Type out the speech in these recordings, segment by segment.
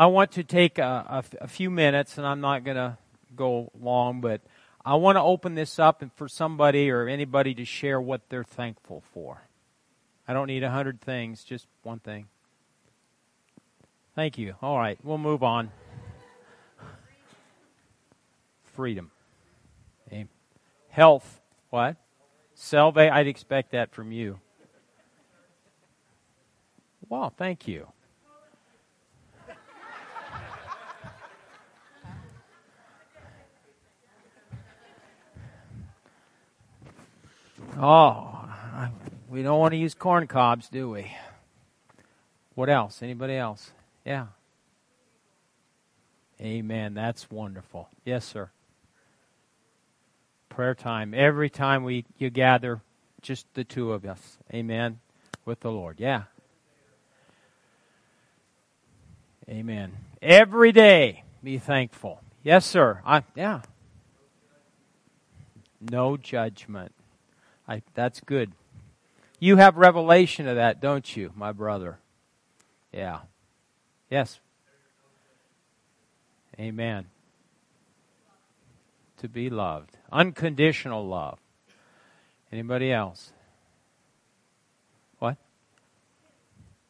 I want to take a, few minutes, and I'm not going to go long, but I want to open this up and for somebody or anybody to share what they're thankful for. I don't need a hundred things, just one thing. Thank you. All right, we'll move on. Freedom. Health. What? Salvation. I'd expect that from you. Wow, thank you. Oh, we don't want to use corn cobs, do we? What else? Anybody else? Yeah. Amen. That's wonderful. Yes, sir. Prayer time. Every time we you gather, just the two of us. Amen. With the Lord. Yeah. Amen. Every day be thankful. Yes, sir. I, yeah. No judgment. I, that's good. You have revelation of that, don't you, my brother? Yeah. Yes. Amen. To be loved. Unconditional love. Anybody else? What?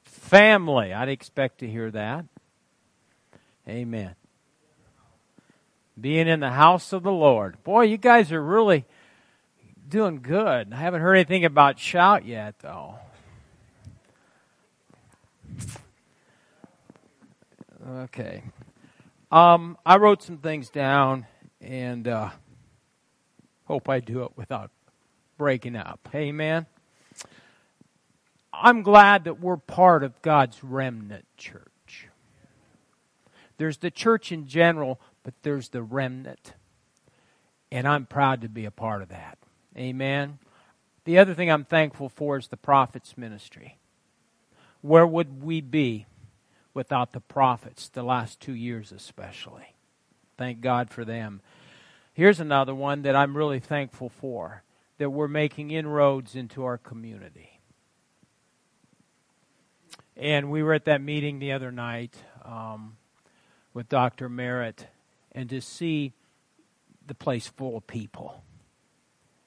Family. I'd expect to hear that. Amen. Being in the house of the Lord. Boy, you guys are really doing good. I haven't heard anything about shout yet, though. Okay. Um, I wrote some things down and uh, hope I do it without breaking up. Amen. I'm glad that we're part of God's remnant church. There's the church in general, but there's the remnant. And I'm proud to be a part of that. Amen. The other thing I'm thankful for is the prophet's ministry. Where would we be without the prophets, the last two years especially? Thank God for them. Here's another one that I'm really thankful for that we're making inroads into our community. And we were at that meeting the other night um, with Dr. Merritt, and to see the place full of people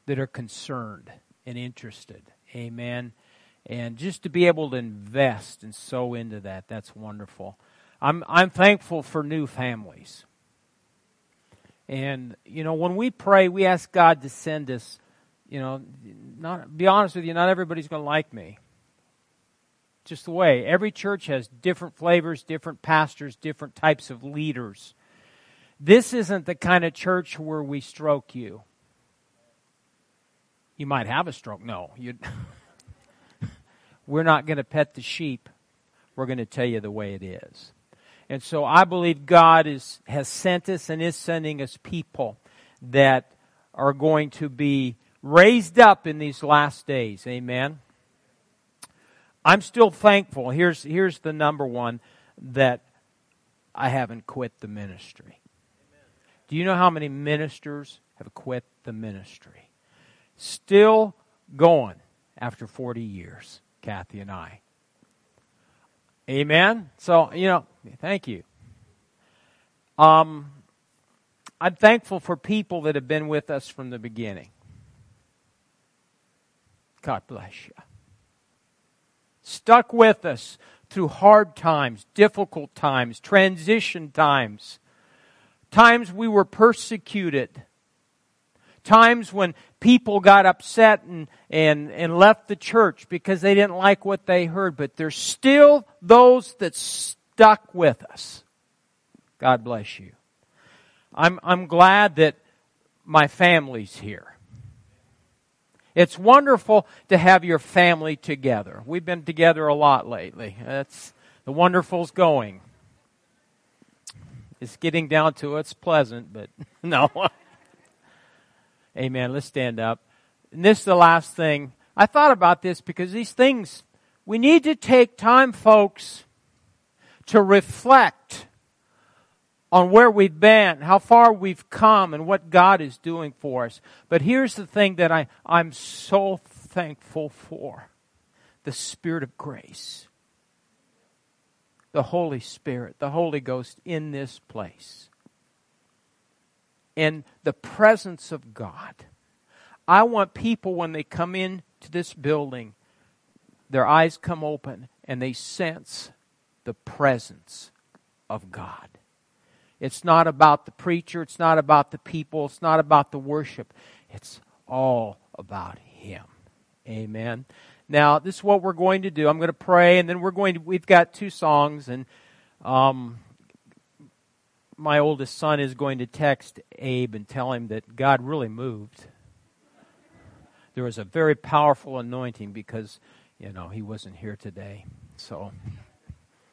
that are concerned and interested. Amen. And just to be able to invest and sow into that, that's wonderful. I'm, I'm thankful for new families. And, you know, when we pray, we ask God to send us, you know, not, be honest with you, not everybody's going to like me. Just the way. Every church has different flavors, different pastors, different types of leaders. This isn't the kind of church where we stroke you. You might have a stroke. No, you. we're not going to pet the sheep. We're going to tell you the way it is. And so I believe God is, has sent us and is sending us people that are going to be raised up in these last days. Amen. I'm still thankful. Here's, here's the number one that I haven't quit the ministry. Do you know how many ministers have quit the ministry? Still going after 40 years, Kathy and I. Amen. So, you know, thank you. Um, I'm thankful for people that have been with us from the beginning. God bless you. Stuck with us through hard times, difficult times, transition times, times we were persecuted times when people got upset and, and, and left the church because they didn't like what they heard, but there's still those that stuck with us. God bless you. I'm, I'm glad that my family's here. It's wonderful to have your family together. We've been together a lot lately. That's the wonderful's going. It's getting down to it's pleasant, but no. Amen. Let's stand up. And this is the last thing. I thought about this because these things, we need to take time, folks, to reflect on where we've been, how far we've come, and what God is doing for us. But here's the thing that I, I'm so thankful for the Spirit of grace. the Holy Spirit, the Holy Ghost in this place. In the presence of God. I want people, when they come into this building, their eyes come open and they sense the presence of God. It's not about the preacher, it's not about the people, it's not about the worship. It's all about Him. Amen. Now, this is what we're going to do. I'm going to pray, and then we're going to. We've got two songs, and um, my oldest son is going to text Abe and tell him that God really moved. There was a very powerful anointing because, you know, he wasn't here today. So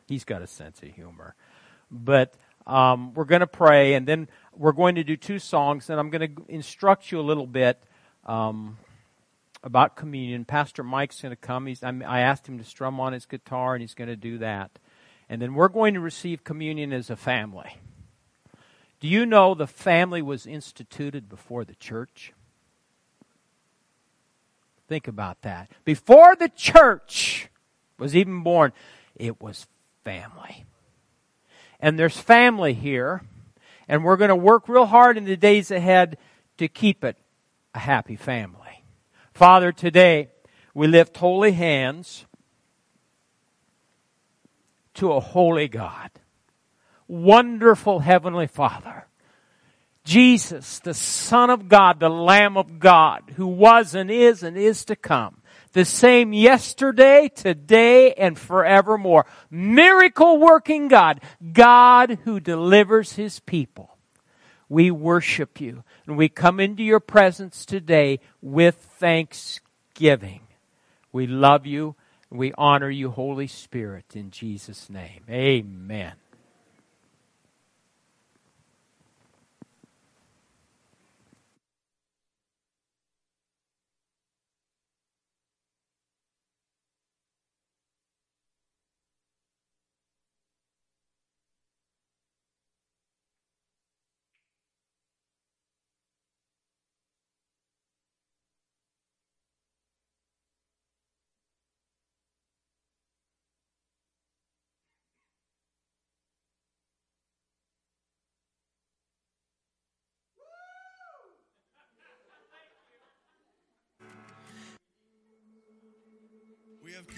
he's got a sense of humor. But um, we're going to pray, and then we're going to do two songs, and I'm going to instruct you a little bit. Um, about communion. Pastor Mike's going to come. He's, I asked him to strum on his guitar, and he's going to do that. And then we're going to receive communion as a family. Do you know the family was instituted before the church? Think about that. Before the church was even born, it was family. And there's family here, and we're going to work real hard in the days ahead to keep it a happy family. Father, today we lift holy hands to a holy God. Wonderful Heavenly Father. Jesus, the Son of God, the Lamb of God, who was and is and is to come. The same yesterday, today, and forevermore. Miracle working God. God who delivers His people. We worship you and we come into your presence today with thanksgiving. We love you. And we honor you, Holy Spirit, in Jesus' name. Amen.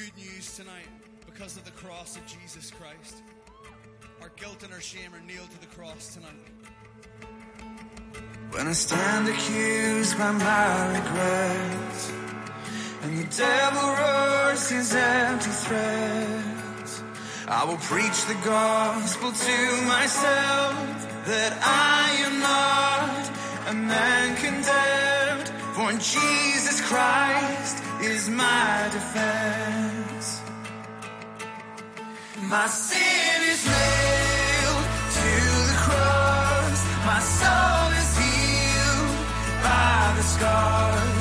Good news tonight because of the cross of Jesus Christ. Our guilt and our shame are nailed to the cross tonight. When I stand accused by my regrets, and the devil roars his empty threats, I will preach the gospel to myself that I am not a man condemned, for in Jesus Christ is my defense. My sin is nailed to the cross. My soul is healed by the scars.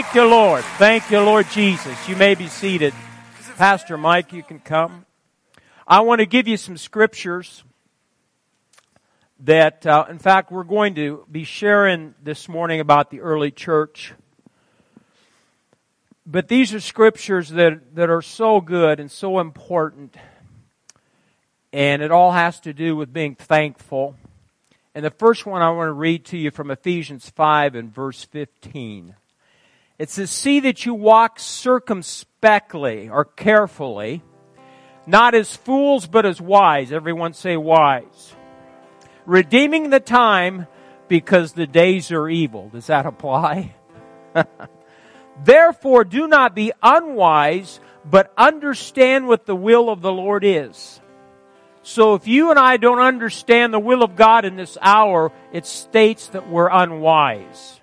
Thank you, Lord. Thank you, Lord Jesus. You may be seated. Pastor Mike, you can come. I want to give you some scriptures that, uh, in fact, we're going to be sharing this morning about the early church. But these are scriptures that, that are so good and so important. And it all has to do with being thankful. And the first one I want to read to you from Ephesians 5 and verse 15. It says, See that you walk circumspectly or carefully, not as fools but as wise. Everyone say wise redeeming the time because the days are evil. Does that apply? Therefore, do not be unwise, but understand what the will of the Lord is. So if you and I don't understand the will of God in this hour, it states that we're unwise.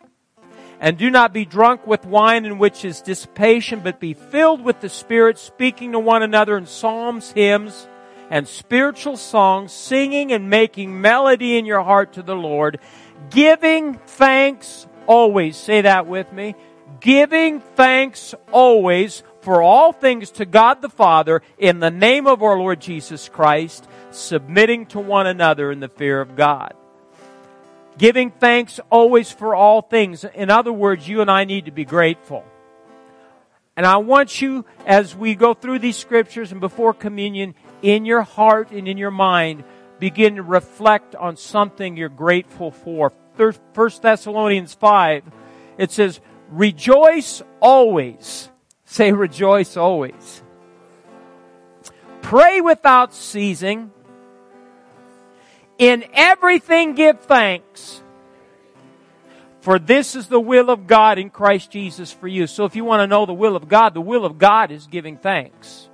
And do not be drunk with wine in which is dissipation, but be filled with the Spirit, speaking to one another in psalms, hymns, and spiritual songs, singing and making melody in your heart to the Lord, giving thanks always. Say that with me. Giving thanks always for all things to God the Father in the name of our Lord Jesus Christ, submitting to one another in the fear of God. Giving thanks always for all things. In other words, you and I need to be grateful. And I want you, as we go through these scriptures and before communion, in your heart and in your mind, begin to reflect on something you're grateful for. 1 Thessalonians 5, it says, rejoice always. Say rejoice always. Pray without ceasing. In everything give thanks. For this is the will of God in Christ Jesus for you. So if you want to know the will of God, the will of God is giving thanks.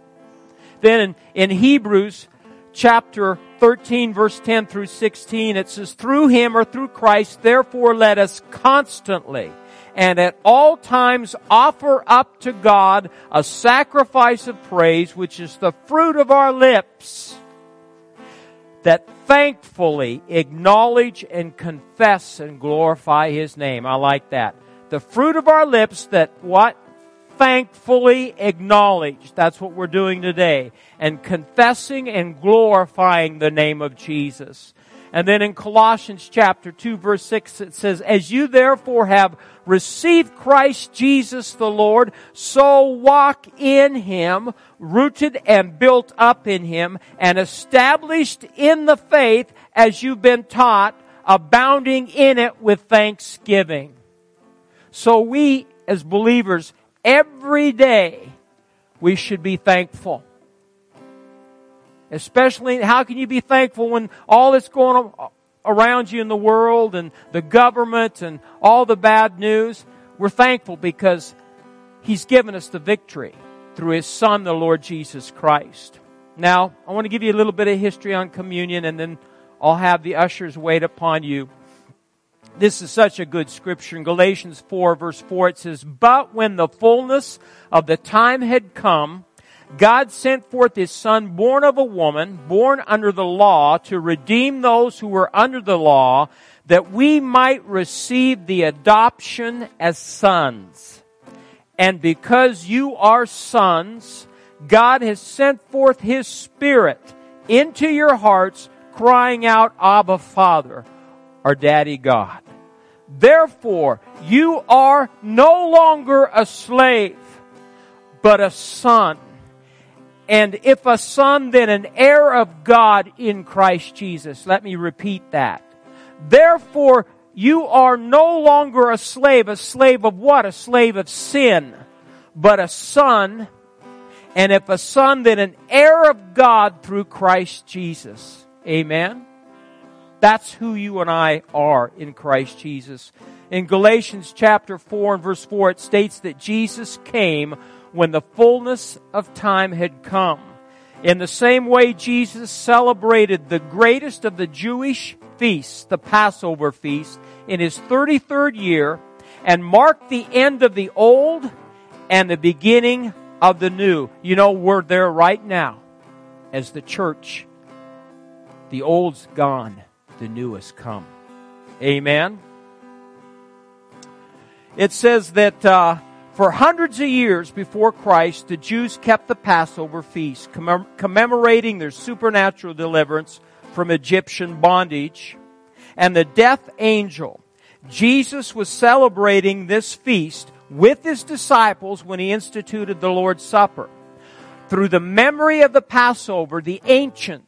Then in, in Hebrews chapter 13 verse 10 through 16, it says, through him or through Christ, therefore let us constantly and at all times offer up to God a sacrifice of praise, which is the fruit of our lips, that thankfully acknowledge and confess and glorify His name. I like that. The fruit of our lips that what? thankfully acknowledge. That's what we're doing today. And confessing and glorifying the name of Jesus. And then in Colossians chapter 2 verse 6 it says, As you therefore have received Christ Jesus the Lord, so walk in Him, rooted and built up in Him, and established in the faith as you've been taught, abounding in it with thanksgiving. So we as believers every day we should be thankful. Especially, how can you be thankful when all that's going on around you in the world and the government and all the bad news? We're thankful because He's given us the victory through His Son, the Lord Jesus Christ. Now, I want to give you a little bit of history on communion and then I'll have the ushers wait upon you. This is such a good scripture. In Galatians 4 verse 4 it says, But when the fullness of the time had come, God sent forth His Son, born of a woman, born under the law, to redeem those who were under the law, that we might receive the adoption as sons. And because you are sons, God has sent forth His Spirit into your hearts, crying out, Abba, Father, our Daddy God. Therefore, you are no longer a slave, but a son. And if a son, then an heir of God in Christ Jesus. Let me repeat that. Therefore, you are no longer a slave. A slave of what? A slave of sin. But a son. And if a son, then an heir of God through Christ Jesus. Amen. That's who you and I are in Christ Jesus. In Galatians chapter 4 and verse 4, it states that Jesus came when the fullness of time had come. In the same way, Jesus celebrated the greatest of the Jewish feasts, the Passover feast, in his 33rd year and marked the end of the old and the beginning of the new. You know, we're there right now as the church. The old's gone the new has come. Amen. it says that uh, for hundreds of years before Christ, the Jews kept the Passover feast, commem- commemorating their supernatural deliverance from Egyptian bondage. And the death angel, Jesus was celebrating this feast with his disciples when he instituted the Lord's Supper. Through the memory of the Passover, the ancient,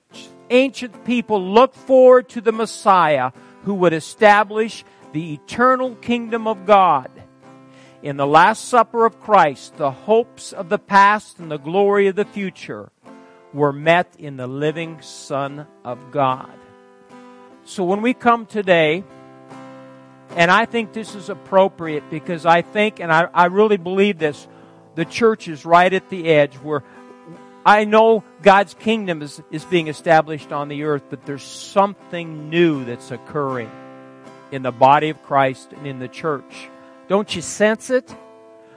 ancient people looked forward to the Messiah who would establish the eternal kingdom of God in the Last Supper of Christ, the hopes of the past and the glory of the future were met in the living Son of God. So when we come today, and I think this is appropriate because I think, and I, I really believe this, the church is right at the edge where I know God's kingdom is, is being established on the earth, but there's something new that's occurring in the body of Christ and in the church. Don't you sense it?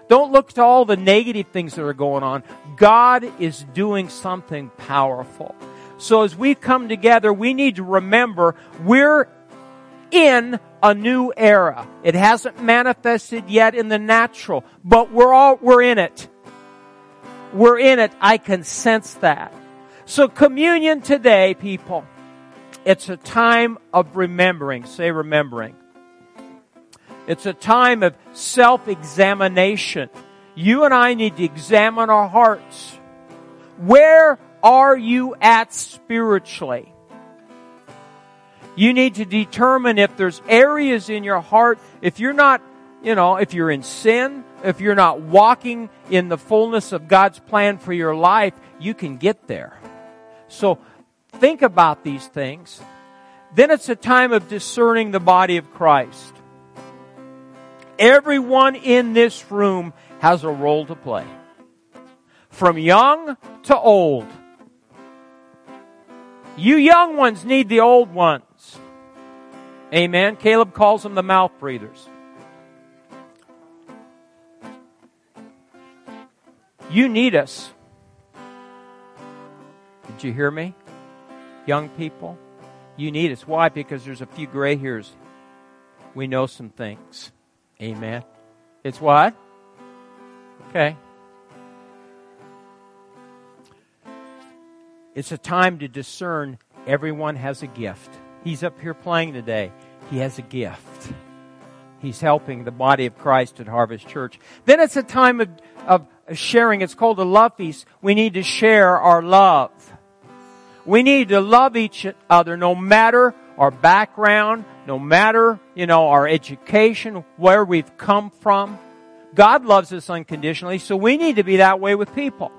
Don't look to all the negative things that are going on. God is doing something powerful. So as we come together, we need to remember we're in a new era. It hasn't manifested yet in the natural, but we're all, we're in it. We're in it. I can sense that. So communion today, people, it's a time of remembering. Say remembering. It's a time of self-examination. You and I need to examine our hearts. Where are you at spiritually? You need to determine if there's areas in your heart, if you're not, you know, if you're in sin, if you're not walking in the fullness of God's plan for your life, you can get there. So think about these things. Then it's a time of discerning the body of Christ. Everyone in this room has a role to play. From young to old. You young ones need the old ones. Amen. Caleb calls them the mouth breathers. You need us. Did you hear me? Young people, you need us. Why? Because there's a few gray hairs. We know some things. Amen. It's what? Okay. It's a time to discern everyone has a gift. He's up here playing today. He has a gift. He's helping the body of Christ at Harvest Church. Then it's a time of, of sharing. It's called a love feast. We need to share our love. We need to love each other no matter our background, no matter, you know, our education, where we've come from. God loves us unconditionally, so we need to be that way with people.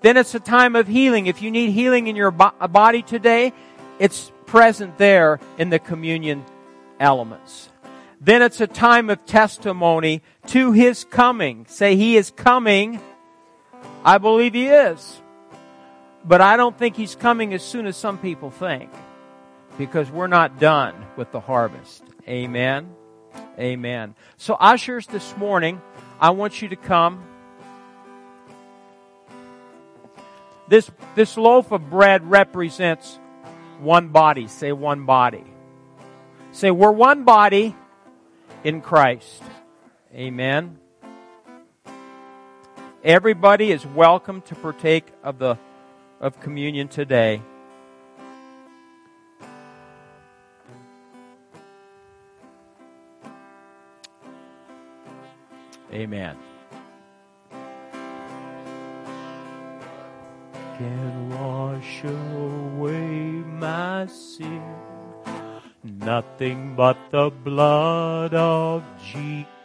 Then it's a time of healing. If you need healing in your uh, body today, it's present there in the communion elements. Then it's a time of testimony to His coming. Say, He is coming. I believe He is. But I don't think He's coming as soon as some people think because we're not done with the harvest. Amen. Amen. So ushers this morning, I want you to come. This, this loaf of bread represents one body. Say one body. Say we're one body in Christ. Amen. Everybody is welcome to partake of the of communion today. Amen. Can wash away my sin. Nothing but the blood of Jesus.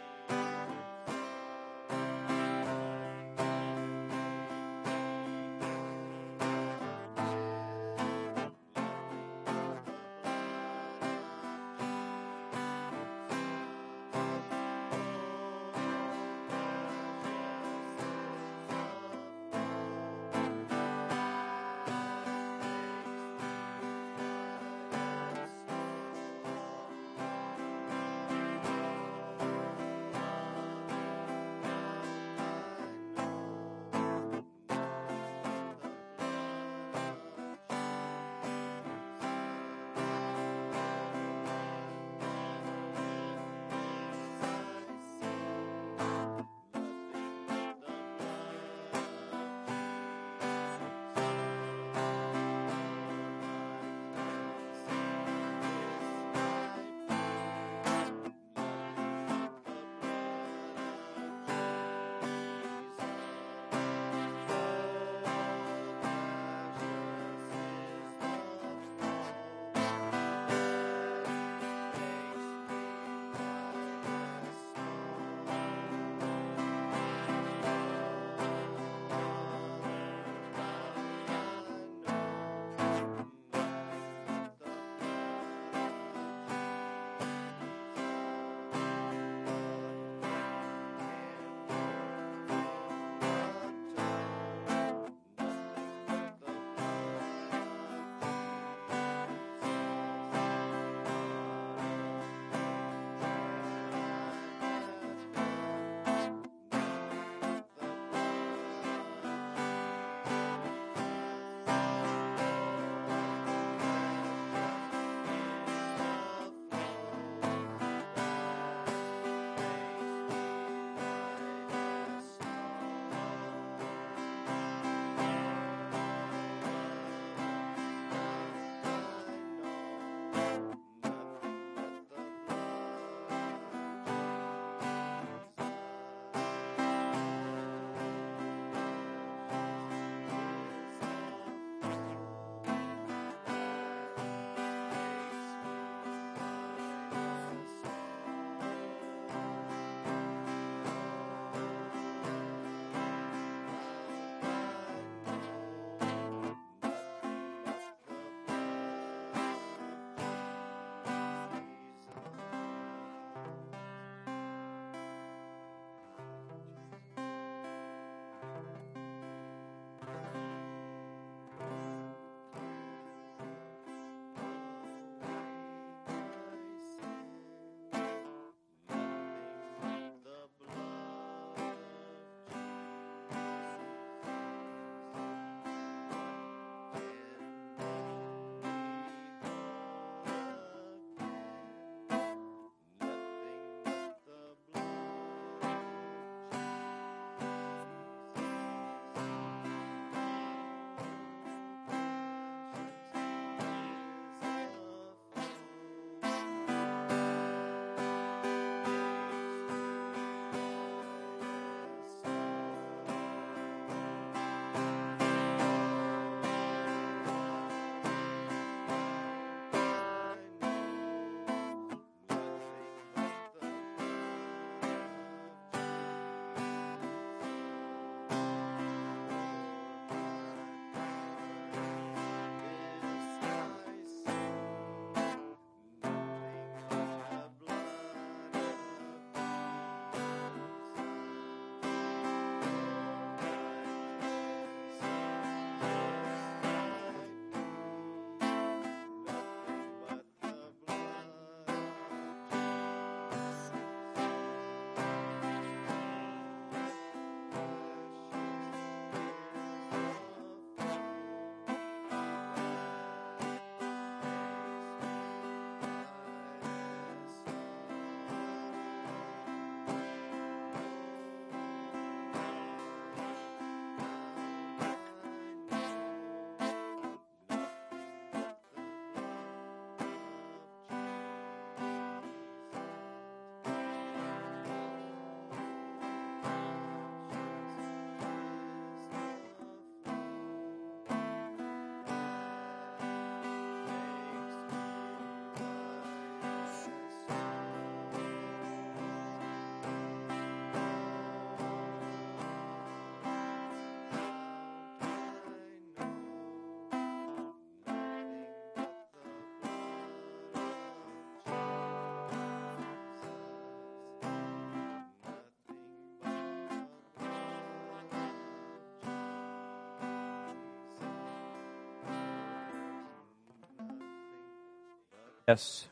Yes.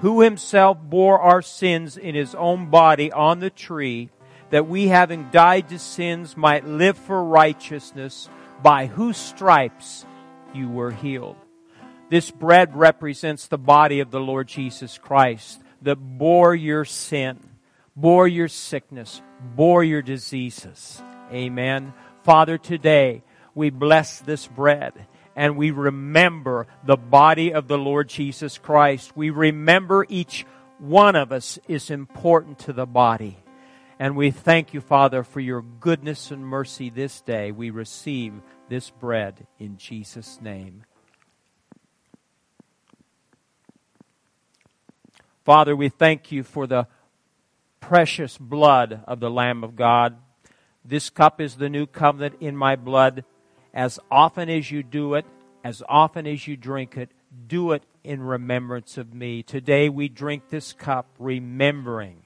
Who himself bore our sins in his own body on the tree, that we having died to sins might live for righteousness, by whose stripes you were healed. This bread represents the body of the Lord Jesus Christ that bore your sin, bore your sickness, bore your diseases. Amen. Father, today we bless this bread and we remember the body of the Lord Jesus Christ. We remember each one of us is important to the body. And we thank you, Father, for your goodness and mercy this day. We receive this bread in Jesus' name. Father, we thank you for the precious blood of the Lamb of God. This cup is the new covenant in my blood. As often as you do it, as often as you drink it, do it in remembrance of me. Today we drink this cup remembering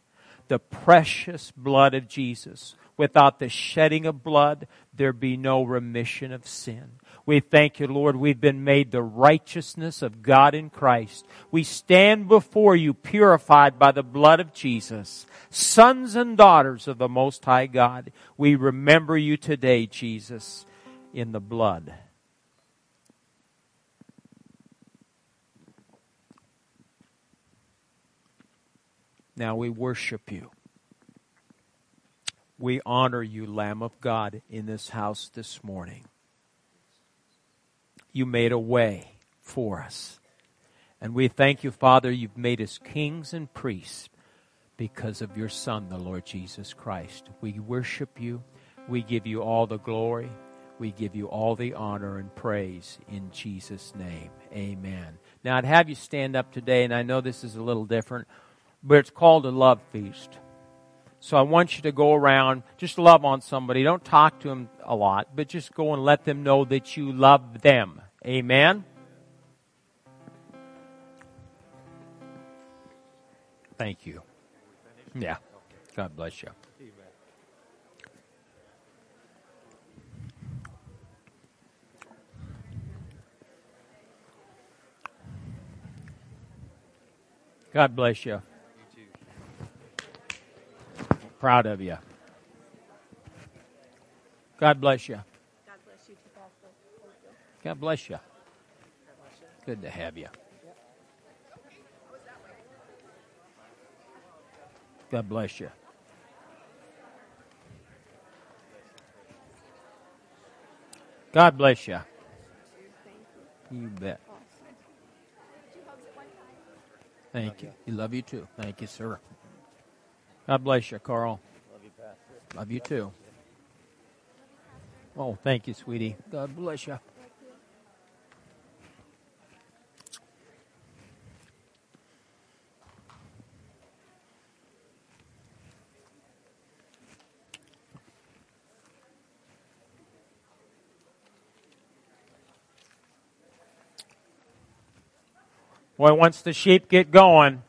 the precious blood of Jesus. Without the shedding of blood, there be no remission of sin. We thank you, Lord. We've been made the righteousness of God in Christ. We stand before you purified by the blood of Jesus, sons and daughters of the Most High God. We remember you today, Jesus, in the blood. Now we worship you. We honor you, Lamb of God, in this house this morning. You made a way for us. And we thank you, Father, you've made us kings and priests because of your Son, the Lord Jesus Christ. We worship you. We give you all the glory. We give you all the honor and praise in Jesus' name. Amen. Now, I'd have you stand up today, and I know this is a little different but it's called a love feast. So I want you to go around, just love on somebody. Don't talk to them a lot, but just go and let them know that you love them. Amen? Thank you. Yeah. God bless you. God bless you. Proud of you. God bless you. God bless you. God bless you. Good to have you. God bless you. God bless you. You bet. Thank you. You love you too. Thank you, sir. God bless you, Carl. Love you, Pastor. Love you too. Oh, thank you, sweetie. God bless you. Boy, once the sheep get going,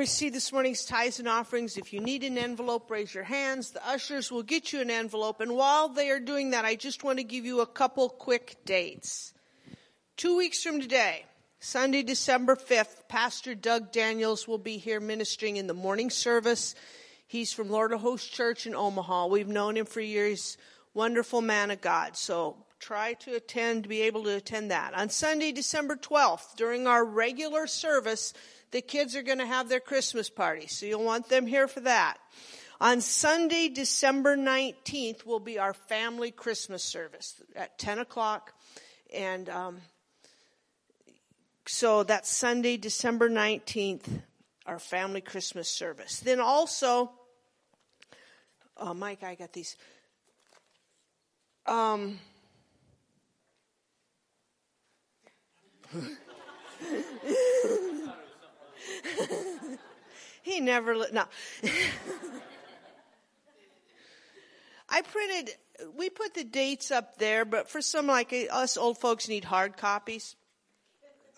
receive this morning's tithes and offerings. If you need an envelope, raise your hands. The ushers will get you an envelope. And while they are doing that, I just want to give you a couple quick dates. Two weeks from today, Sunday, December 5th, Pastor Doug Daniels will be here ministering in the morning service. He's from Lord of Hosts Church in Omaha. We've known him for years. Wonderful man of God. So try to attend, be able to attend that. On Sunday, December 12th, during our regular service, the kids are going to have their Christmas party, so you'll want them here for that. On Sunday, December 19th, will be our family Christmas service at 10 o'clock. And um, so that's Sunday, December 19th, our family Christmas service. Then also, oh, Mike, I got these. Um, he never, no. I printed, we put the dates up there, but for some like us old folks need hard copies.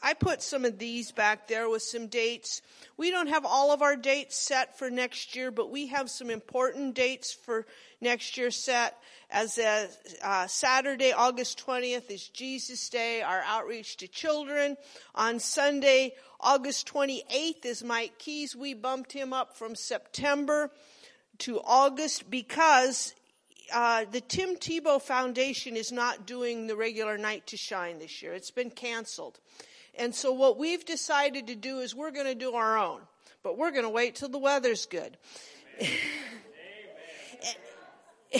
I put some of these back there with some dates. We don't have all of our dates set for next year, but we have some important dates for next year set. As a, uh, Saturday, August 20th is Jesus Day, our outreach to children. On Sunday, August 28th is Mike Keys. We bumped him up from September to August because uh, the Tim Tebow Foundation is not doing the regular Night to Shine this year. It's been canceled. And so what we've decided to do is we're going to do our own, but we're going to wait till the weather's good.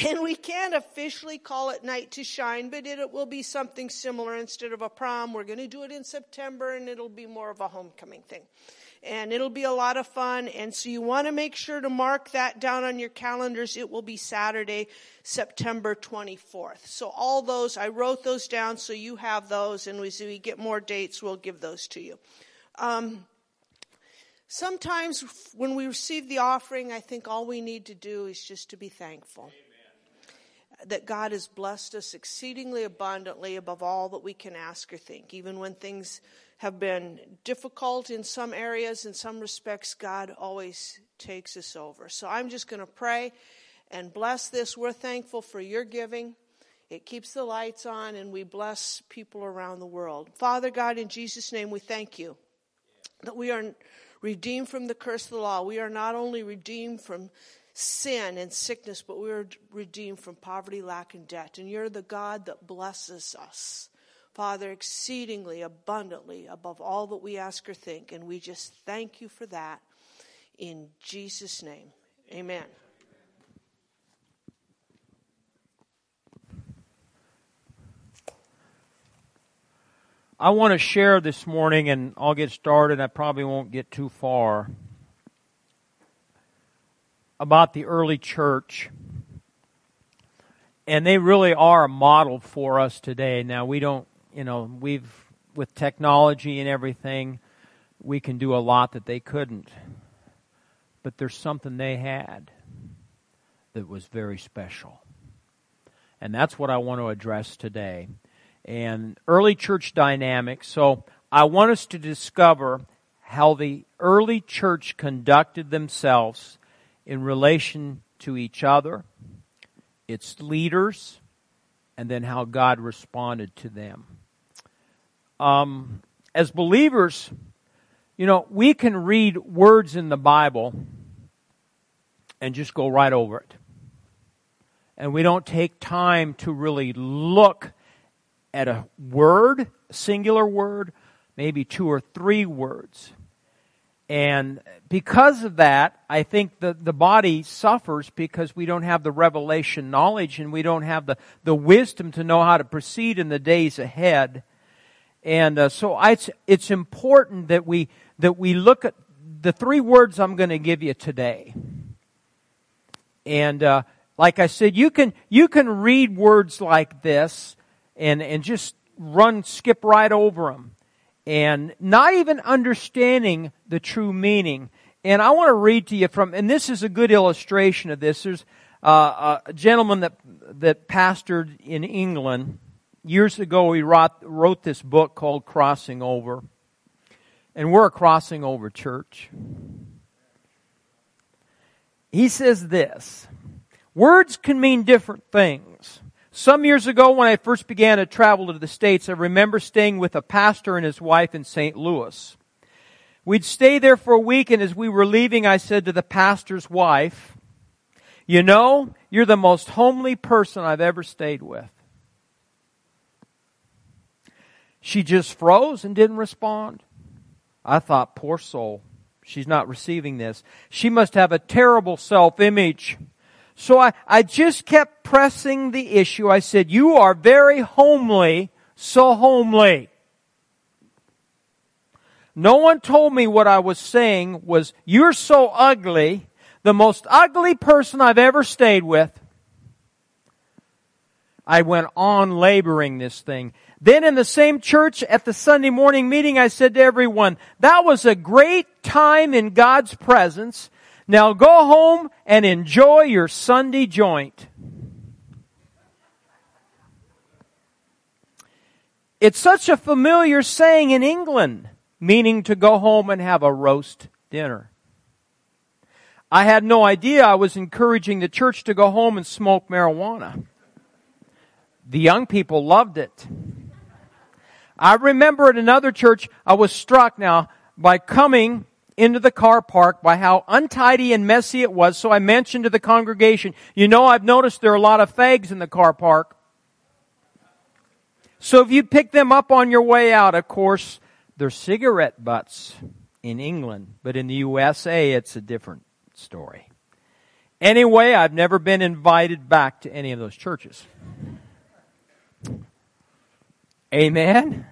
and we can't officially call it Night to Shine, but it, will be something similar instead of a prom. We're going to do it in September and it'll be more of a homecoming thing and it'll be a lot of fun. And so you want to make sure to mark that down on your calendars. It will be Saturday, September 24th. So all those, I wrote those down so you have those, and as we get more dates, we'll give those to you. Um, sometimes when we receive the offering, I think all we need to do is just to be thankful. Amen that God has blessed us exceedingly abundantly above all that we can ask or think, even when things have been difficult in some areas. In some respects, God always takes us over. So I'm just going to pray and bless this. We're thankful for your giving. It keeps the lights on, and we bless people around the world. Father God, in Jesus' name, we thank you that we are redeemed from the curse of the law. We are not only redeemed from sin and sickness, but we are redeemed from poverty, lack, and debt. And you're the God that blesses us. Father, exceedingly abundantly above all that we ask or think. And we just thank you for that in Jesus' name. Amen. I want to share this morning, and I'll get started. I probably won't get too far. About the early church and they really are a model for us today. Now we don't you know, we've, with technology and everything, we can do a lot that they couldn't. But there's something they had that was very special. And that's what I want to address today. And early church dynamics. So I want us to discover how the early church conducted themselves in relation to each other, its leaders, and then how God responded to them um, as believers, you know, we can read words in the Bible and just go right over it. And we don't take time to really look at a word, singular word, maybe two or three words. And because of that, I think the, the body suffers because we don't have the revelation knowledge and we don't have the, the wisdom to know how to proceed in the days ahead. And uh, so I, it's, it's important that we, that we look at the three words I'm going to give you today. And uh, like I said, you can, you can read words like this and, and just run, skip right over them. And not even understanding the true meaning. And I want to read to you from, and this is a good illustration of this. There's uh, a gentleman that, that pastored in England years ago, he wrote, wrote this book called Crossing Over. And we're a crossing over church. He says this Words can mean different things. Some years ago, when I first began to travel to the States, I remember staying with a pastor and his wife in St. Louis. We'd stay there for a week, and as we were leaving, I said to the pastor's wife, You know, you're the most homely person I've ever stayed with. She just froze and didn't respond. I thought, poor soul. She's not receiving this. She must have a terrible self-image. So I, I just kept pressing the issue. I said, you are very homely, so homely. No one told me what I was saying was, you're so ugly, the most ugly person I've ever stayed with. I went on laboring this thing. Then in the same church at the Sunday morning meeting, I said to everyone, that was a great time in God's presence. Now go home and enjoy your Sunday joint. It's such a familiar saying in England meaning to go home and have a roast dinner. I had no idea I was encouraging the church to go home and smoke marijuana. The young people loved it. I remember at another church, I was struck now by coming into the car park by how untidy and messy it was. So I mentioned to the congregation, you know, I've noticed there are a lot of fags in the car park. So if you pick them up on your way out, of course, they're cigarette butts in England, but in the USA, it's a different story. Anyway, I've never been invited back to any of those churches. Amen.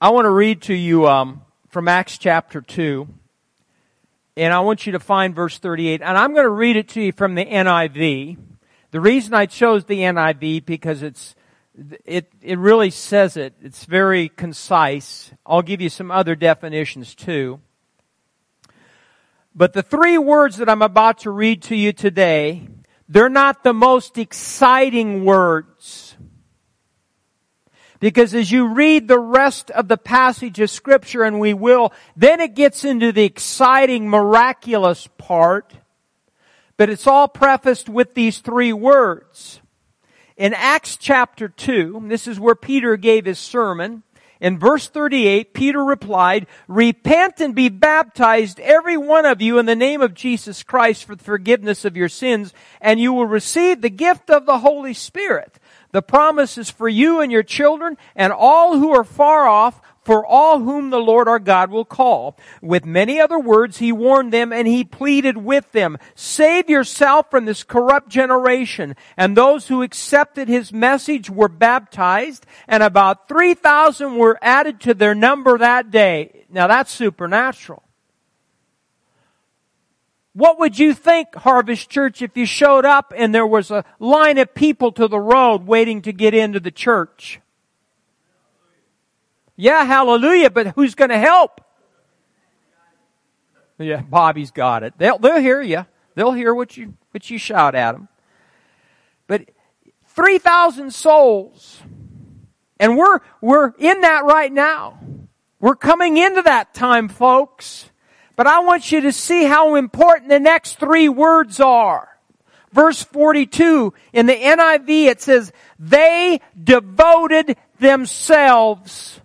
I want to read to you um, from Acts chapter 2. And I want you to find verse 38. And I'm going to read it to you from the NIV. The reason I chose the NIV because it's it it really says it. It's very concise. I'll give you some other definitions too. But the three words that I'm about to read to you today, they're not the most exciting words. Because as you read the rest of the passage of scripture, and we will, then it gets into the exciting, miraculous part. But it's all prefaced with these three words. In Acts chapter 2, this is where Peter gave his sermon. In verse 38, Peter replied, Repent and be baptized, every one of you, in the name of Jesus Christ for the forgiveness of your sins, and you will receive the gift of the Holy Spirit. The promise is for you and your children and all who are far off, for all whom the Lord our God will call. With many other words, he warned them and he pleaded with them, save yourself from this corrupt generation. And those who accepted his message were baptized and about 3,000 were added to their number that day. Now that's supernatural. What would you think, Harvest Church, if you showed up and there was a line of people to the road waiting to get into the church? Yeah, hallelujah, but who's going to help? Yeah, Bobby's got it. They'll, they'll hear you. They'll hear what you, what you shout at them. But 3,000 souls. And we're, we're in that right now. We're coming into that time, folks. But I want you to see how important the next three words are. Verse 42 in the NIV it says, they devoted themselves.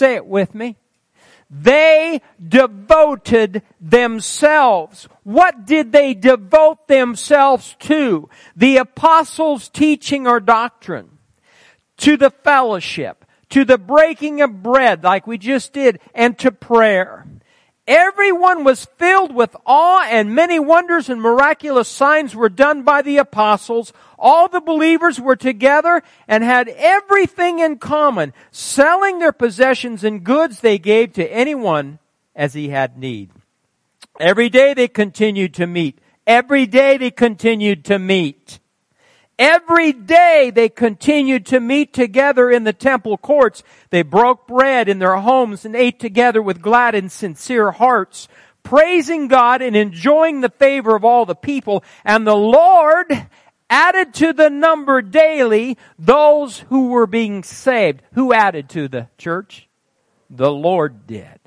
Say it with me. They devoted themselves. What did they devote themselves to? The apostles' teaching or doctrine. To the fellowship to the breaking of bread like we just did and to prayer. Everyone was filled with awe and many wonders and miraculous signs were done by the apostles. All the believers were together and had everything in common, selling their possessions and goods they gave to anyone as he had need. Every day they continued to meet. Every day they continued to meet. Every day they continued to meet together in the temple courts. They broke bread in their homes and ate together with glad and sincere hearts, praising God and enjoying the favor of all the people. And the Lord added to the number daily those who were being saved. Who added to the church? The Lord did.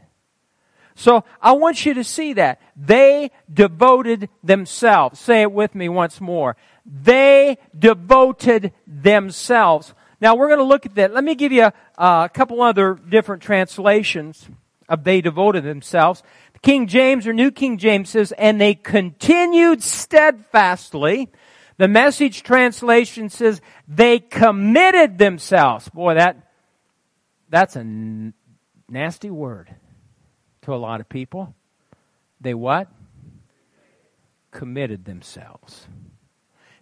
So I want you to see that. They devoted themselves. Say it with me once more. They devoted themselves. Now we're going to look at that. Let me give you a, a couple other different translations of they devoted themselves. King James or New King James says, and they continued steadfastly. The message translation says they committed themselves. Boy, that, that's a n- nasty word to a lot of people. They what? Committed themselves.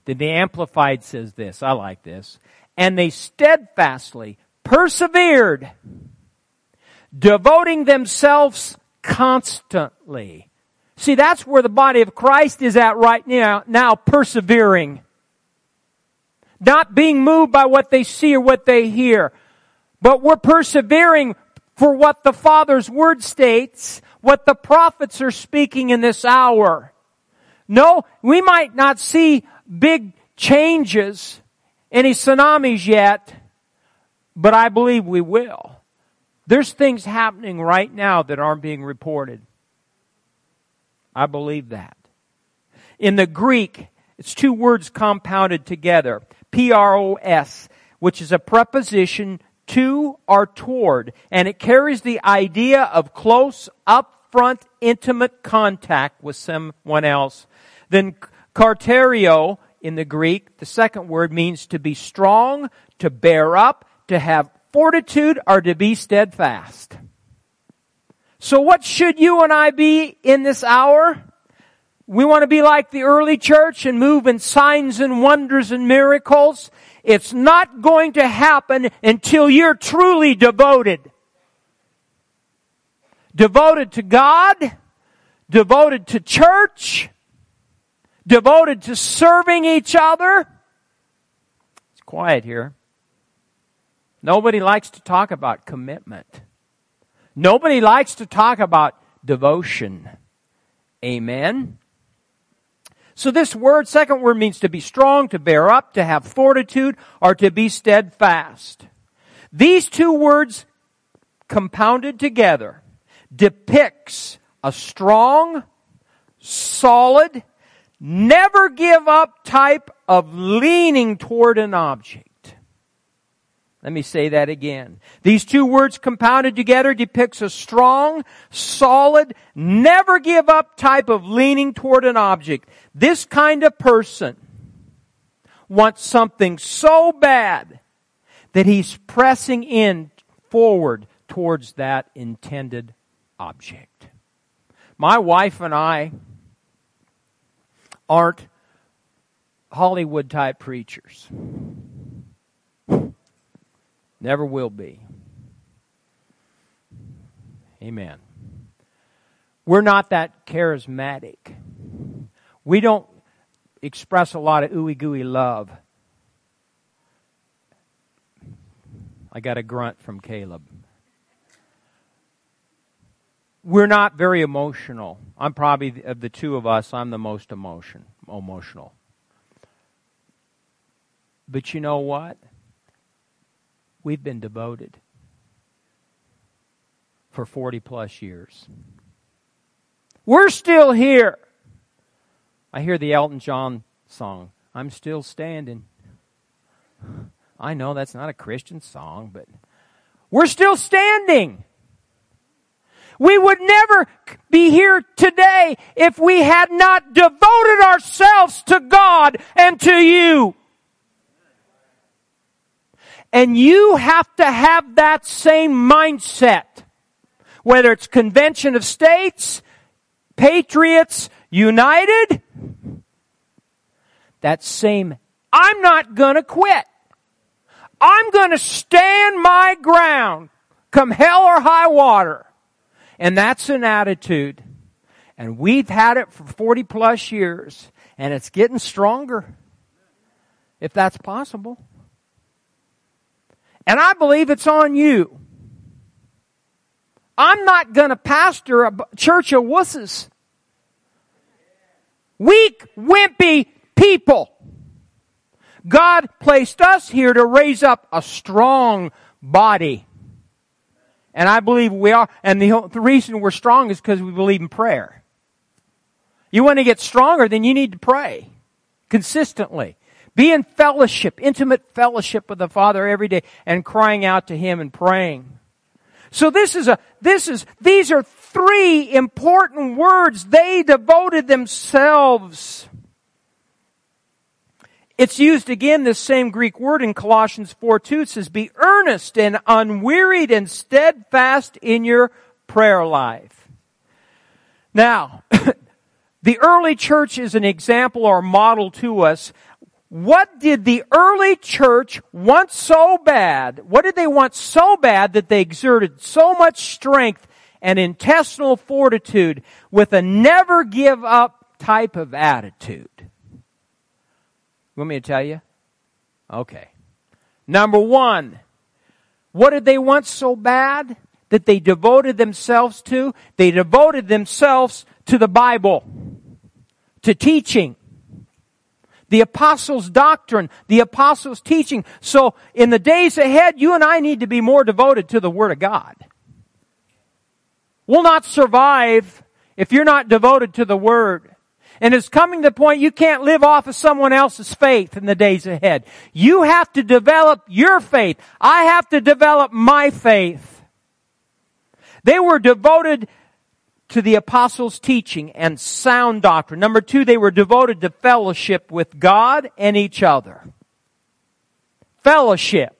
Then the Amplified says this. I like this. And they steadfastly persevered, devoting themselves constantly. See, that's where the body of Christ is at right now, now persevering. Not being moved by what they see or what they hear. But we're persevering for what the Father's Word states, what the prophets are speaking in this hour. No, we might not see big changes any tsunamis yet, but I believe we will. There's things happening right now that aren't being reported. I believe that. In the Greek, it's two words compounded together. P-R-O-S, which is a preposition to or toward, and it carries the idea of close, upfront, intimate contact with someone else. Then karterio in the Greek, the second word means to be strong, to bear up, to have fortitude, or to be steadfast. So what should you and I be in this hour? We want to be like the early church and move in signs and wonders and miracles. It's not going to happen until you're truly devoted. Devoted to God, devoted to church, devoted to serving each other. It's quiet here. Nobody likes to talk about commitment. Nobody likes to talk about devotion. Amen. So this word, second word means to be strong, to bear up, to have fortitude, or to be steadfast. These two words compounded together depicts a strong, solid, never give up type of leaning toward an object. Let me say that again. These two words compounded together depicts a strong, solid, never give up type of leaning toward an object. This kind of person wants something so bad that he's pressing in forward towards that intended object. My wife and I aren't Hollywood type preachers. Never will be. Amen. We're not that charismatic. We don't express a lot of ooey gooey love. I got a grunt from Caleb. We're not very emotional. I'm probably of the two of us, I'm the most emotion emotional. But you know what? We've been devoted for 40 plus years. We're still here. I hear the Elton John song, I'm still standing. I know that's not a Christian song, but we're still standing. We would never be here today if we had not devoted ourselves to God and to you. And you have to have that same mindset. Whether it's Convention of States, Patriots United, that same, I'm not gonna quit. I'm gonna stand my ground, come hell or high water. And that's an attitude. And we've had it for 40 plus years, and it's getting stronger. If that's possible. And I believe it's on you. I'm not going to pastor a church of wusses. Weak, wimpy people. God placed us here to raise up a strong body. And I believe we are. And the, the reason we're strong is because we believe in prayer. You want to get stronger, then you need to pray consistently. Be in fellowship, intimate fellowship with the Father every day and crying out to Him and praying. So this is a, this is, these are three important words. They devoted themselves. It's used again, this same Greek word in Colossians 4 2. It says, be earnest and unwearied and steadfast in your prayer life. Now, the early church is an example or model to us what did the early church want so bad? What did they want so bad that they exerted so much strength and intestinal fortitude with a never give up type of attitude? Want me to tell you? Okay. Number one, what did they want so bad that they devoted themselves to? They devoted themselves to the Bible, to teaching the apostles' doctrine, the apostles' teaching. So in the days ahead, you and I need to be more devoted to the Word of God. We'll not survive if you're not devoted to the Word. And it's coming to the point you can't live off of someone else's faith in the days ahead. You have to develop your faith. I have to develop my faith. They were devoted to the apostles' teaching and sound doctrine. Number two, they were devoted to fellowship with God and each other. Fellowship.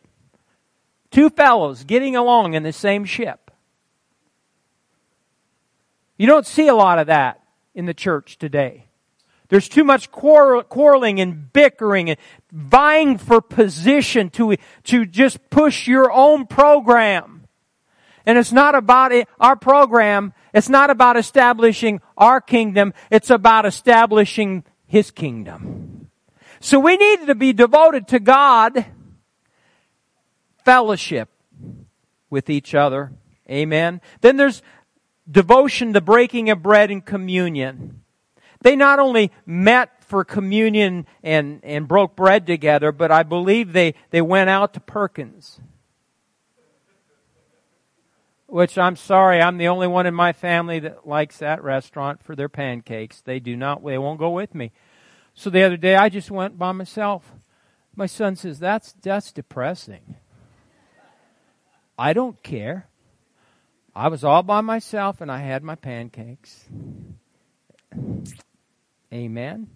Two fellows getting along in the same ship. You don't see a lot of that in the church today. There's too much quarreling and bickering and vying for position to, to just push your own program. And it's not about it, our program. It's not about establishing our kingdom. It's about establishing His kingdom. So we need to be devoted to God, fellowship with each other. Amen. Then there's devotion to breaking of bread and communion. They not only met for communion and, and broke bread together, but I believe they, they went out to Perkins. Which I'm sorry, I'm the only one in my family that likes that restaurant for their pancakes. They do not, they won't go with me. So the other day I just went by myself. My son says, that's, that's depressing. I don't care. I was all by myself and I had my pancakes. Amen.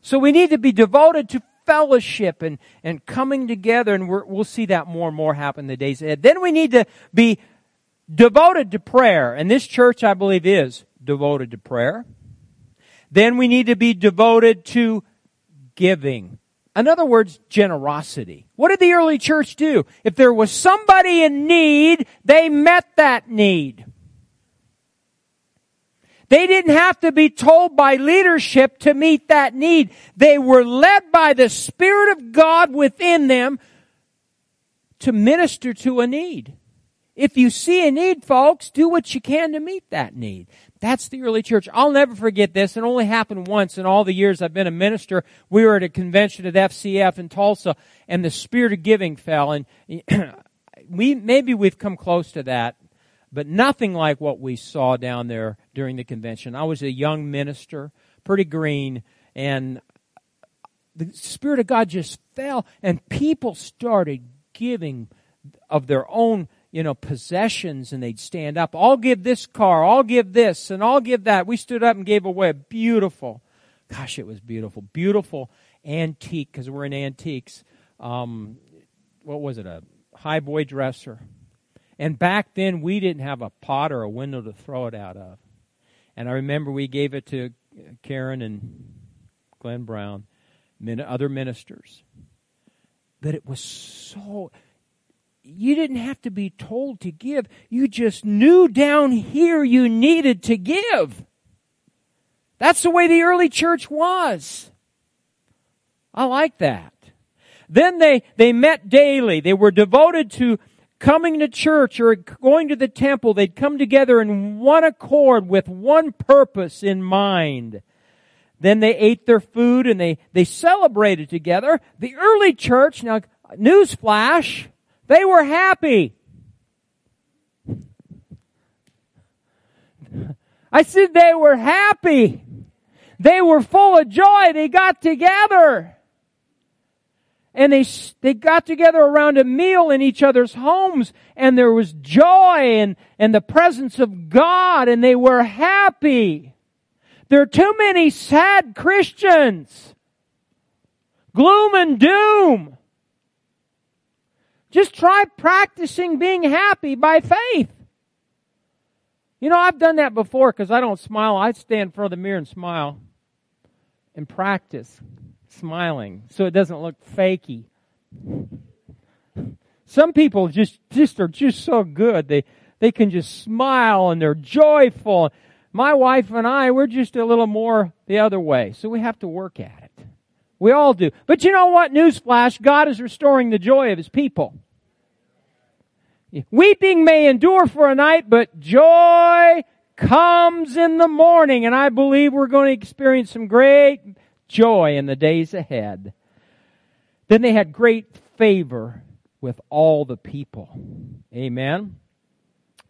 So we need to be devoted to fellowship and, and coming together, and we will see that more and more happen in the days ahead. Then we need to be devoted to prayer, and this church, I believe, is devoted to prayer. Then we need to be devoted to giving. In other words, generosity. What did the early church do? If there was somebody in need, they met that need. They didn't have to be told by leadership to meet that need. They were led by the Spirit of God within them to minister to a need. If you see a need, folks, do what you can to meet that need. That's the early church. I'll never forget this. It only happened once in all the years I've been a minister. We were at a convention at FCF in Tulsa and the spirit of giving fell and we, maybe we've come close to that but nothing like what we saw down there during the convention. I was a young minister, pretty green, and the Spirit of God just fell, and people started giving of their own, you know, possessions, and they'd stand up. I'll give this car, I'll give this, and I'll give that. We stood up and gave away a beautiful, gosh, it was beautiful, beautiful antique, because we're in antiques. Um, what was it, a high boy dresser? And back then, we didn't have a pot or a window to throw it out of. And I remember we gave it to uh, Karen and Glenn Brown, other ministers. But it was so. You didn't have to be told to give. You just knew down here you needed to give. That's the way the early church was. I like that. Then they, they met daily. They were devoted to coming to church or going to the temple, they'd come together in one accord with one purpose in mind. Then they ate their food and they, they celebrated together. The early church, now, newsflash, they were happy. I said they were happy. They were full of joy. They got together and they, they got together around a meal in each other's homes and there was joy and, and the presence of God and they were happy. There are too many sad Christians. Gloom and doom. Just try practicing being happy by faith. You know, I've done that before because I don't smile. I stand in front of the mirror and smile and practice smiling so it doesn't look fakey. Some people just, just are just so good. They, they can just smile and they're joyful. My wife and I, we're just a little more the other way. So we have to work at it. We all do. But you know what? Newsflash, God is restoring the joy of His people. Weeping may endure for a night, but joy comes in the morning. And I believe we're going to experience some great joy in the days ahead. Then they had great favor with all the people. Amen.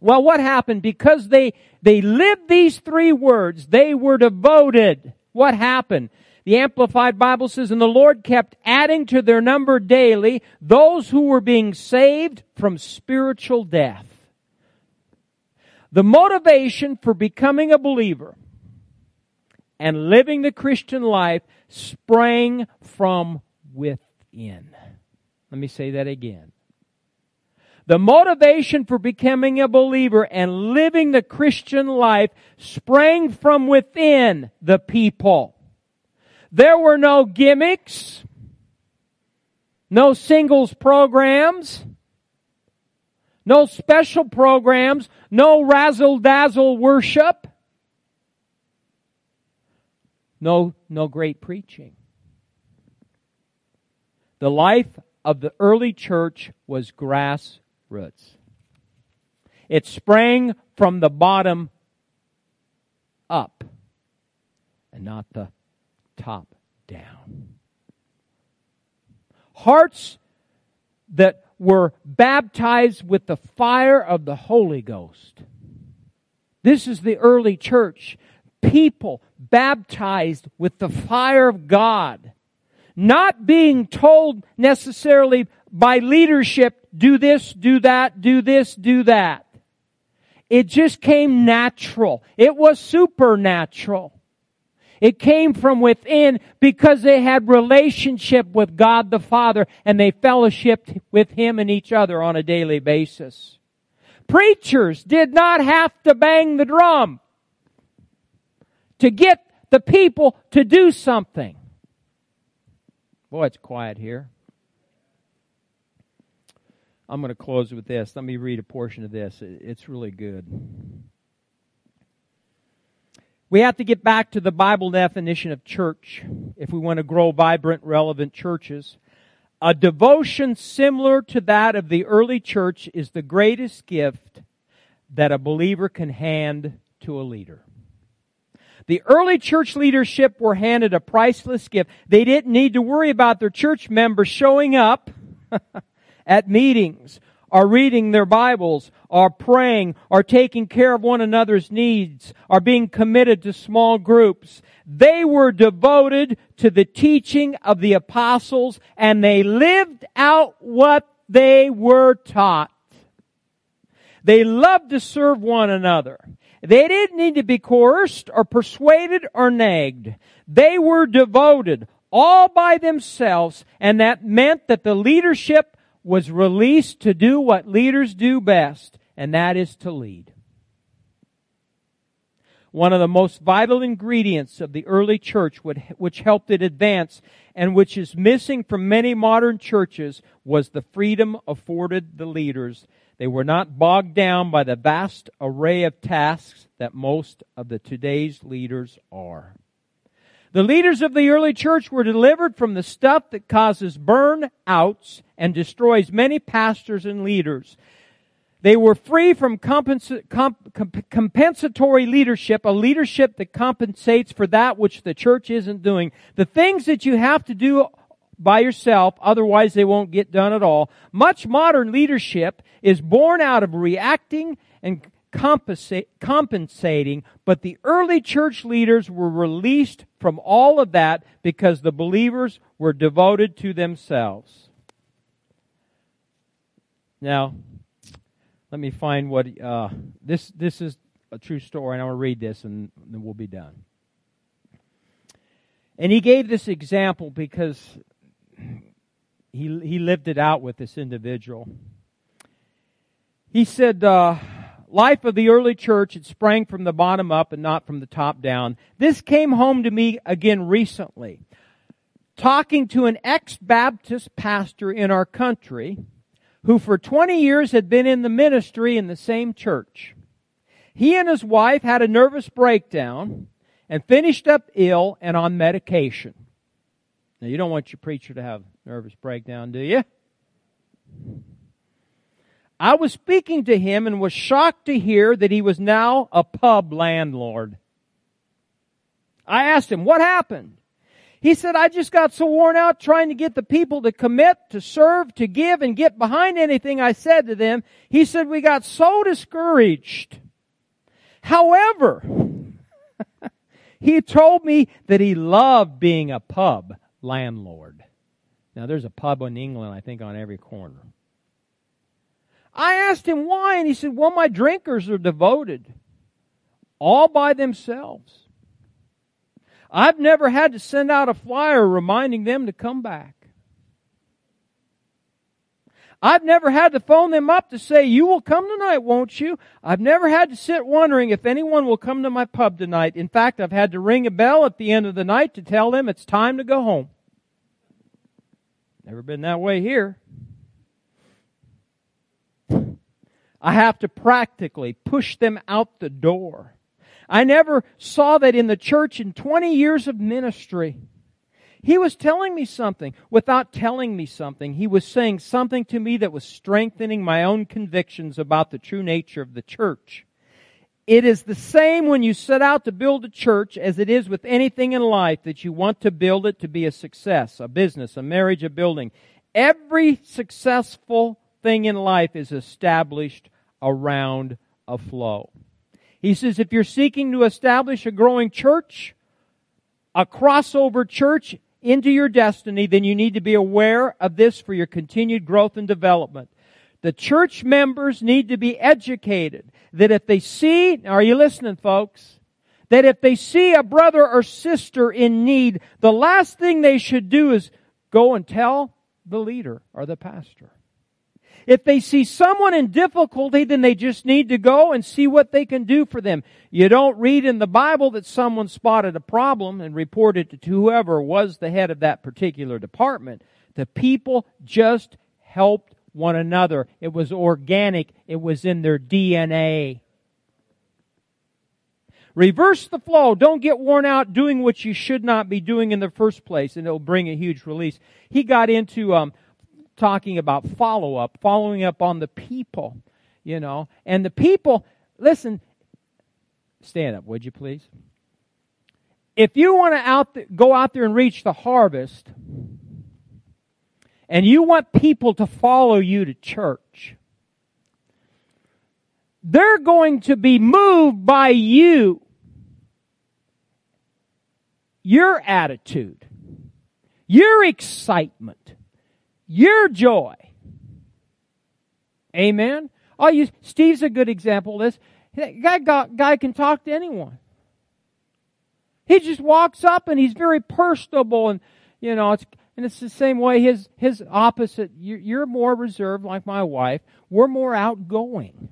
Well, what happened? Because they, they lived these three words, they were devoted. What happened? The Amplified Bible says, and the Lord kept adding to their number daily those who were being saved from spiritual death. The motivation for becoming a believer and living the Christian life sprang from within. Let me say that again. The motivation for becoming a believer and living the Christian life sprang from within the people. There were no gimmicks, no singles programs, no special programs, no razzle dazzle worship, no, no great preaching. The life of the early church was grassroots. It sprang from the bottom up and not the top down. Hearts that were baptized with the fire of the Holy Ghost. This is the early church. People baptized with the fire of God. Not being told necessarily by leadership, do this, do that, do this, do that. It just came natural. It was supernatural. It came from within because they had relationship with God the Father and they fellowshipped with Him and each other on a daily basis. Preachers did not have to bang the drum to get the people to do something. Boy, it's quiet here. I'm going to close with this. Let me read a portion of this. It's really good. We have to get back to the Bible definition of church if we want to grow vibrant, relevant churches. A devotion similar to that of the early church is the greatest gift that a believer can hand to a leader. The early church leadership were handed a priceless gift. They didn't need to worry about their church members showing up at meetings or reading their Bibles, or praying, or taking care of one another's needs, or being committed to small groups. They were devoted to the teaching of the apostles and they lived out what they were taught. They loved to serve one another. They didn't need to be coerced or persuaded or nagged. They were devoted all by themselves and that meant that the leadership was released to do what leaders do best, and that is to lead. One of the most vital ingredients of the early church which helped it advance and which is missing from many modern churches was the freedom afforded the leaders. They were not bogged down by the vast array of tasks that most of the today's leaders are. The leaders of the early church were delivered from the stuff that causes burnouts and destroys many pastors and leaders. They were free from comp- comp- compensatory leadership, a leadership that compensates for that which the church isn't doing. The things that you have to do by yourself, otherwise they won't get done at all. Much modern leadership is born out of reacting and compensating, but the early church leaders were released from all of that because the believers were devoted to themselves. Now, let me find what uh, this this is a true story, and I will read this, and then we'll be done. And he gave this example because he he lived it out with this individual. He said. Uh, life of the early church, it sprang from the bottom up and not from the top down. This came home to me again recently. Talking to an ex-Baptist pastor in our country who for 20 years had been in the ministry in the same church. He and his wife had a nervous breakdown and finished up ill and on medication. Now you don't want your preacher to have nervous breakdown, do you? I was speaking to him and was shocked to hear that he was now a pub landlord. I asked him, what happened? He said, I just got so worn out trying to get the people to commit, to serve, to give, and get behind anything I said to them. He said, we got so discouraged. However, he told me that he loved being a pub landlord. Now there's a pub in England, I think, on every corner. I asked him why, and he said, well, my drinkers are devoted. All by themselves. I've never had to send out a flyer reminding them to come back. I've never had to phone them up to say, you will come tonight, won't you? I've never had to sit wondering if anyone will come to my pub tonight. In fact, I've had to ring a bell at the end of the night to tell them it's time to go home. Never been that way here. I have to practically push them out the door. I never saw that in the church in 20 years of ministry. He was telling me something without telling me something. He was saying something to me that was strengthening my own convictions about the true nature of the church. It is the same when you set out to build a church as it is with anything in life that you want to build it to be a success, a business, a marriage, a building. Every successful thing in life is established around a flow. He says if you're seeking to establish a growing church, a crossover church into your destiny, then you need to be aware of this for your continued growth and development. The church members need to be educated that if they see, are you listening folks? That if they see a brother or sister in need, the last thing they should do is go and tell the leader or the pastor. If they see someone in difficulty, then they just need to go and see what they can do for them. You don't read in the Bible that someone spotted a problem and reported it to whoever was the head of that particular department. The people just helped one another. It was organic. It was in their DNA. Reverse the flow. Don't get worn out doing what you should not be doing in the first place, and it'll bring a huge release. He got into um, talking about follow up, following up on the people, you know. And the people, listen, stand up, would you please? If you want to out go out there and reach the harvest, and you want people to follow you to church, they're going to be moved by you, your attitude, your excitement, your joy. Amen. Oh, you, Steve's a good example of this. That guy, guy can talk to anyone. He just walks up and he's very personable and, you know, it's, and it's the same way his, his opposite. You're more reserved like my wife. We're more outgoing.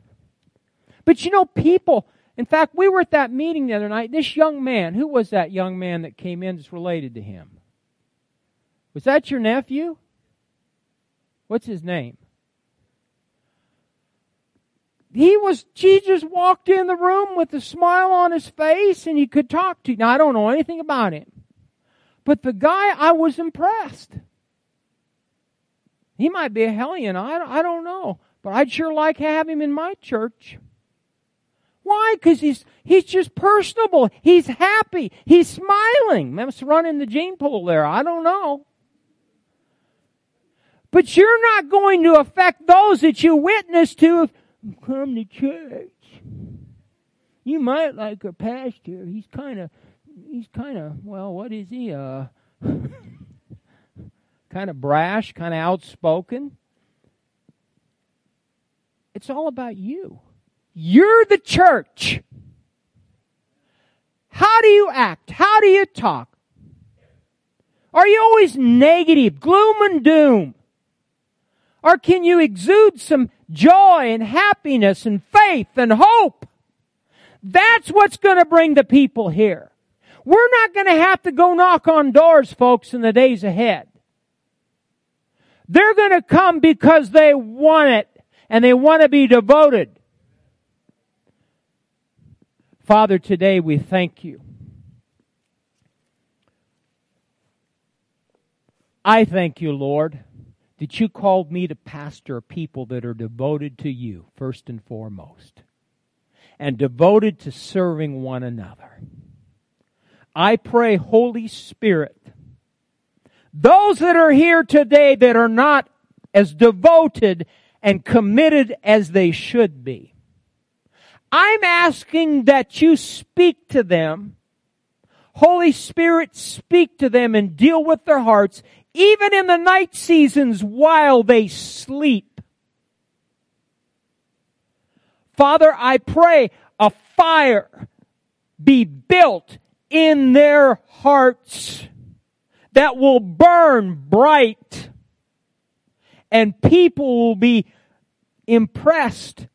But you know, people, in fact, we were at that meeting the other night. This young man, who was that young man that came in that's related to him? Was that your nephew? What's his name? He was, he just walked in the room with a smile on his face and he could talk to you. Now I don't know anything about him. But the guy, I was impressed. He might be a hellion. I, I don't know. But I'd sure like to have him in my church. Why? Because he's, he's just personable. He's happy. He's smiling. Must run in the gene pool there. I don't know. But you're not going to affect those that you witness to if come to church. You might like a pastor. He's kind of, he's kind of, well, what is he? Uh, kind of brash, kind of outspoken. It's all about you. You're the church. How do you act? How do you talk? Are you always negative, gloom and doom? Or can you exude some joy and happiness and faith and hope? That's what's going to bring the people here. We're not going to have to go knock on doors, folks, in the days ahead. They're going to come because they want it and they want to be devoted. Father, today we thank you. I thank you, Lord that you called me to pastor people that are devoted to you, first and foremost, and devoted to serving one another. I pray, Holy Spirit, Those that are here today that are not as devoted and committed as they should be. I'm asking that you speak to them. Holy Spirit, speak to them and deal with their hearts, even in the night seasons while they sleep. Father, I pray a fire be built in their hearts that will burn bright and people will be impressed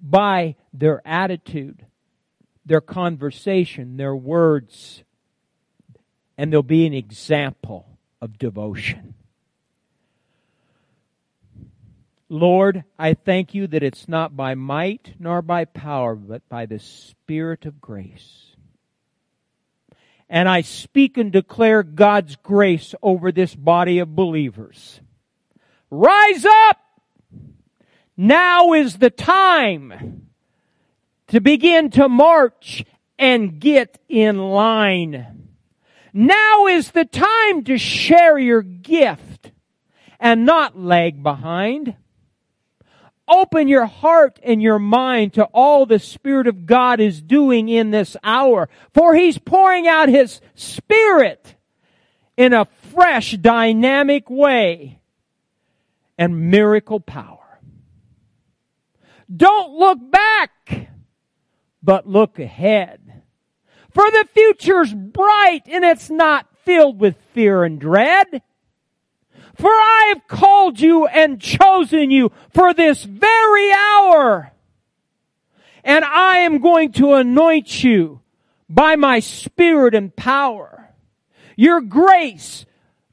by their attitude, their conversation, their words, and they'll be an example of devotion. Lord, I thank you that it's not by might nor by power, but by the Spirit of grace. And I speak and declare God's grace over this body of believers. Rise up! Now is the time to begin to march and get in line. Now is the time to share your gift and not lag behind. Open your heart and your mind to all the Spirit of God is doing in this hour, for He's pouring out His Spirit in a fresh, dynamic way and miracle power. Don't look back, but look ahead. For the future's bright and it's not filled with fear and dread. For I have called you and chosen you for this very hour. And I am going to anoint you by my spirit and power. Your grace,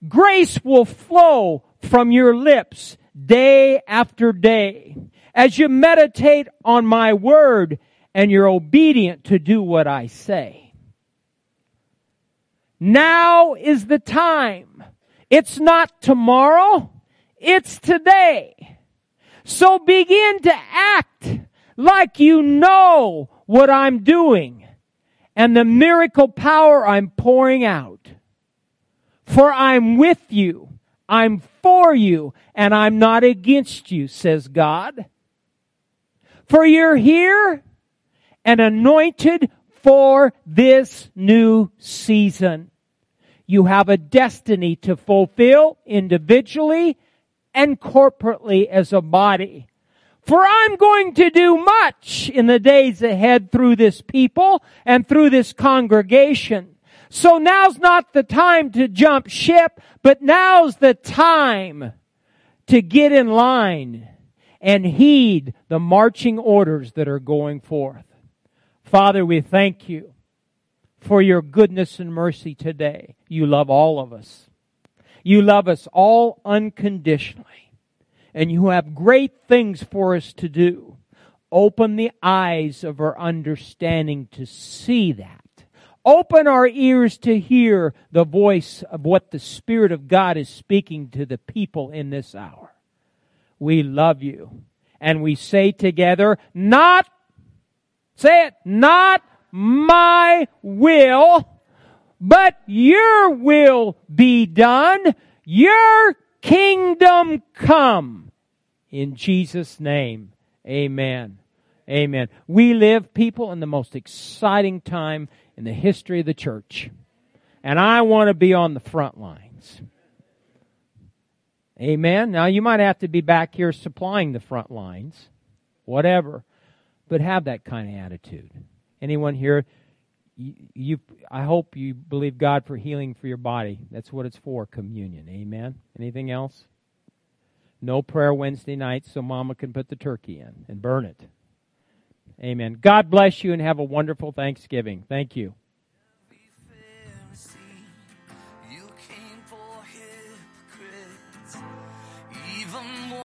grace will flow from your lips day after day as you meditate on my word and you're obedient to do what I say. Now is the time. It's not tomorrow. It's today. So begin to act like you know what I'm doing and the miracle power I'm pouring out. For I'm with you. I'm for you and I'm not against you, says God. For you're here and anointed for this new season. You have a destiny to fulfill individually and corporately as a body. For I'm going to do much in the days ahead through this people and through this congregation. So now's not the time to jump ship, but now's the time to get in line and heed the marching orders that are going forth. Father, we thank you for your goodness and mercy today. You love all of us. You love us all unconditionally. And you have great things for us to do. Open the eyes of our understanding to see that. Open our ears to hear the voice of what the Spirit of God is speaking to the people in this hour we love you. And we say together, not, say it, not my will, but your will be done. Your kingdom come. In Jesus' name, amen. Amen. We live, people, in the most exciting time in the history of the church. And I want to be on the front lines. Amen. Now you might have to be back here supplying the front lines, whatever, but have that kind of attitude. Anyone here? You, you, I hope you believe God for healing for your body. That's what it's for, communion. Amen. Anything else? No prayer Wednesday night so mama can put the turkey in and burn it. Amen. God bless you and have a wonderful Thanksgiving. Thank you.